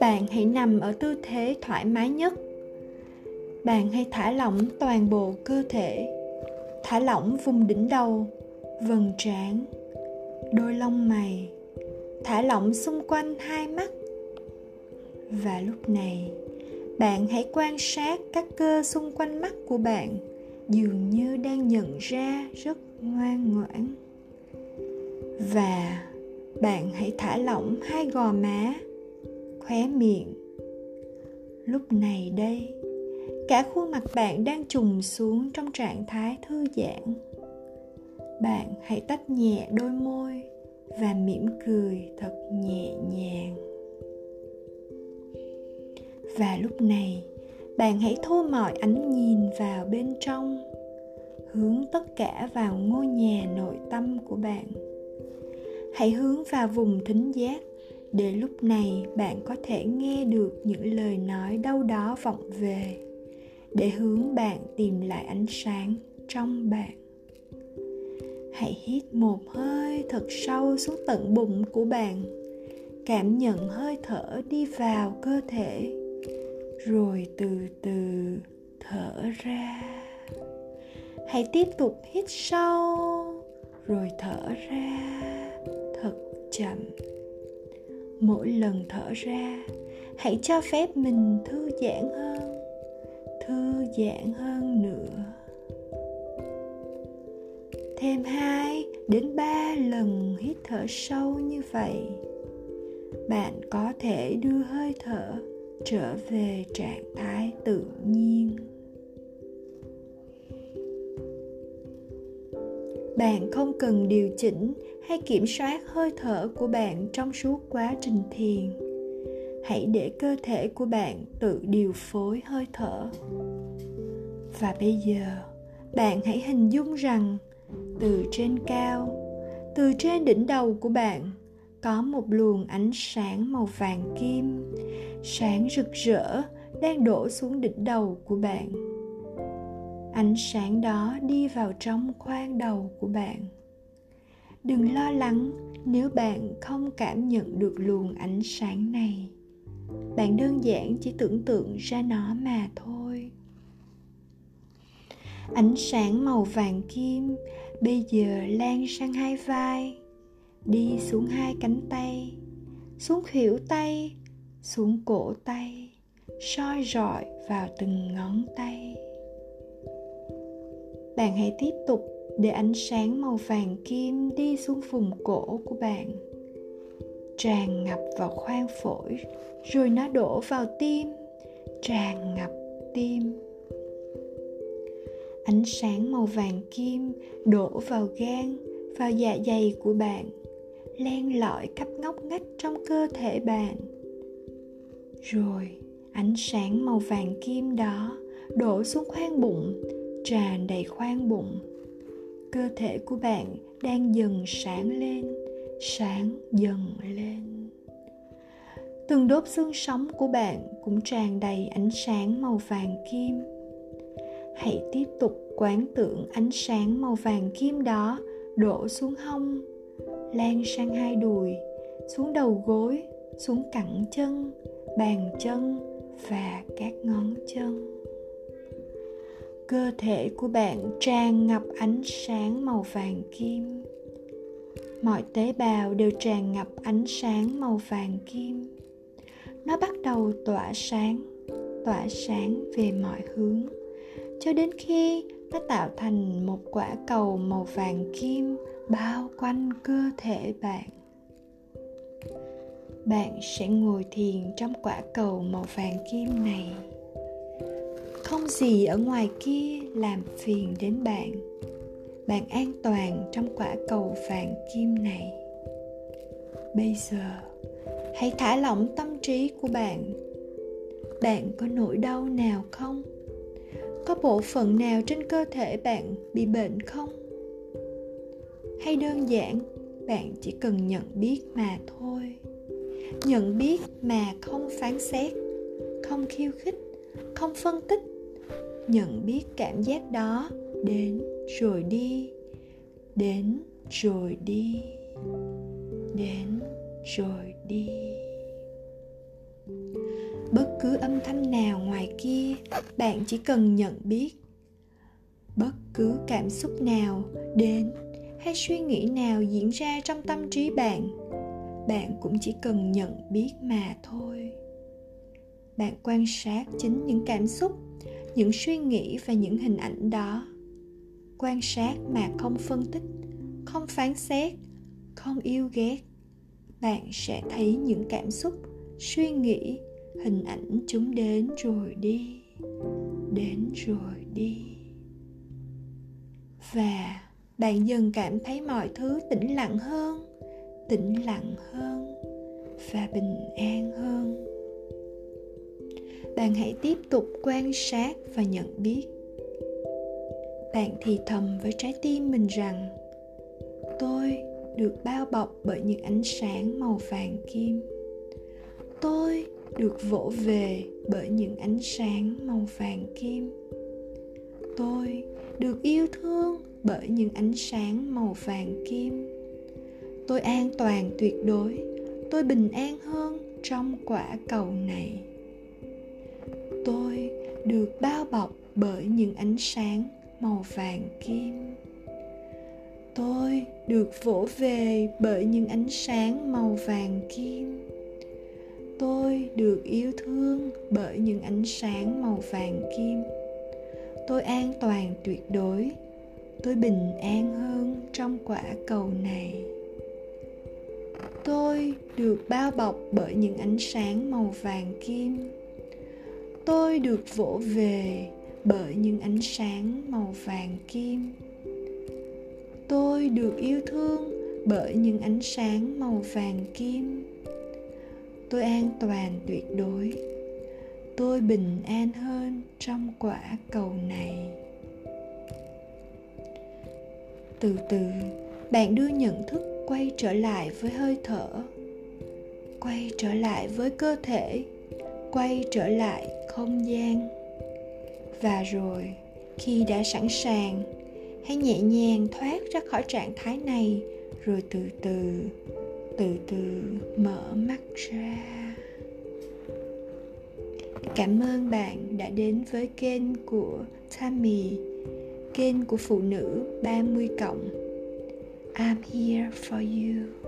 bạn hãy nằm ở tư thế thoải mái nhất. Bạn hãy thả lỏng toàn bộ cơ thể. Thả lỏng vùng đỉnh đầu, vầng trán, đôi lông mày. Thả lỏng xung quanh hai mắt. Và lúc này, bạn hãy quan sát các cơ xung quanh mắt của bạn dường như đang nhận ra rất ngoan ngoãn và bạn hãy thả lỏng hai gò má, khóe miệng. Lúc này đây, cả khuôn mặt bạn đang trùng xuống trong trạng thái thư giãn. Bạn hãy tách nhẹ đôi môi và mỉm cười thật nhẹ nhàng. Và lúc này, bạn hãy thu mọi ánh nhìn vào bên trong, hướng tất cả vào ngôi nhà nội tâm của bạn hãy hướng vào vùng thính giác. Để lúc này bạn có thể nghe được những lời nói đâu đó vọng về. Để hướng bạn tìm lại ánh sáng trong bạn. Hãy hít một hơi thật sâu xuống tận bụng của bạn. Cảm nhận hơi thở đi vào cơ thể. Rồi từ từ thở ra. Hãy tiếp tục hít sâu, rồi thở ra thật chậm. Mỗi lần thở ra, hãy cho phép mình thư giãn hơn, thư giãn hơn nữa. Thêm hai đến ba lần hít thở sâu như vậy, bạn có thể đưa hơi thở trở về trạng thái tự nhiên. Bạn không cần điều chỉnh hay kiểm soát hơi thở của bạn trong suốt quá trình thiền. Hãy để cơ thể của bạn tự điều phối hơi thở. Và bây giờ, bạn hãy hình dung rằng, từ trên cao, từ trên đỉnh đầu của bạn, có một luồng ánh sáng màu vàng kim, sáng rực rỡ đang đổ xuống đỉnh đầu của bạn ánh sáng đó đi vào trong khoang đầu của bạn. Đừng lo lắng nếu bạn không cảm nhận được luồng ánh sáng này. Bạn đơn giản chỉ tưởng tượng ra nó mà thôi. Ánh sáng màu vàng kim bây giờ lan sang hai vai, đi xuống hai cánh tay, xuống khuỷu tay, xuống cổ tay, soi rọi vào từng ngón tay bạn hãy tiếp tục để ánh sáng màu vàng kim đi xuống vùng cổ của bạn. Tràn ngập vào khoang phổi, rồi nó đổ vào tim. Tràn ngập tim. Ánh sáng màu vàng kim đổ vào gan vào dạ dày của bạn, len lỏi khắp ngóc ngách trong cơ thể bạn. Rồi, ánh sáng màu vàng kim đó đổ xuống khoang bụng tràn đầy khoang bụng. Cơ thể của bạn đang dần sáng lên, sáng dần lên. Từng đốt xương sống của bạn cũng tràn đầy ánh sáng màu vàng kim. Hãy tiếp tục quán tưởng ánh sáng màu vàng kim đó đổ xuống hông, lan sang hai đùi, xuống đầu gối, xuống cẳng chân, bàn chân và các ngón chân cơ thể của bạn tràn ngập ánh sáng màu vàng kim. Mọi tế bào đều tràn ngập ánh sáng màu vàng kim. Nó bắt đầu tỏa sáng tỏa sáng về mọi hướng, cho đến khi nó tạo thành một quả cầu màu vàng kim bao quanh cơ thể bạn. Bạn sẽ ngồi thiền trong quả cầu màu vàng kim này không gì ở ngoài kia làm phiền đến bạn. Bạn an toàn trong quả cầu vàng kim này. Bây giờ, hãy thả lỏng tâm trí của bạn. Bạn có nỗi đau nào không? Có bộ phận nào trên cơ thể bạn bị bệnh không? Hay đơn giản, bạn chỉ cần nhận biết mà thôi. Nhận biết mà không phán xét, không khiêu khích, không phân tích nhận biết cảm giác đó đến rồi đi, đến rồi đi, đến rồi đi. Bất cứ âm thanh nào ngoài kia, bạn chỉ cần nhận biết. Bất cứ cảm xúc nào đến hay suy nghĩ nào diễn ra trong tâm trí bạn bạn cũng chỉ cần nhận biết mà thôi. Bạn quan sát chính những cảm xúc những suy nghĩ và những hình ảnh đó. Quan sát mà không phân tích, không phán xét, không yêu ghét, bạn sẽ thấy những cảm xúc, suy nghĩ, hình ảnh chúng đến rồi đi, đến rồi đi. Và bạn dần cảm thấy mọi thứ tĩnh lặng hơn, tĩnh lặng hơn và bình an hơn bạn hãy tiếp tục quan sát và nhận biết. Bạn thì thầm với trái tim mình rằng, tôi được bao bọc bởi những ánh sáng màu vàng kim. Tôi được vỗ về bởi những ánh sáng màu vàng kim. Tôi được yêu thương bởi những ánh sáng màu vàng kim. Tôi an toàn tuyệt đối. Tôi bình an hơn trong quả cầu này được bao bọc bởi những ánh sáng màu vàng kim. Tôi được vỗ về bởi những ánh sáng màu vàng kim. Tôi được yêu thương bởi những ánh sáng màu vàng kim. Tôi an toàn tuyệt đối. Tôi bình an hơn trong quả cầu này. Tôi được bao bọc bởi những ánh sáng màu vàng kim tôi được vỗ về bởi những ánh sáng màu vàng kim. Tôi được yêu thương bởi những ánh sáng màu vàng kim. Tôi an toàn tuyệt đối. Tôi bình an hơn trong quả cầu này. Từ từ, bạn đưa nhận thức quay trở lại với hơi thở. Quay trở lại với cơ thể quay trở lại không gian. Và rồi, khi đã sẵn sàng, hãy nhẹ nhàng thoát ra khỏi trạng thái này, rồi từ từ từ từ mở mắt ra. Cảm ơn bạn đã đến với kênh của Tammy, kênh của phụ nữ 30 cộng. I'm here for you.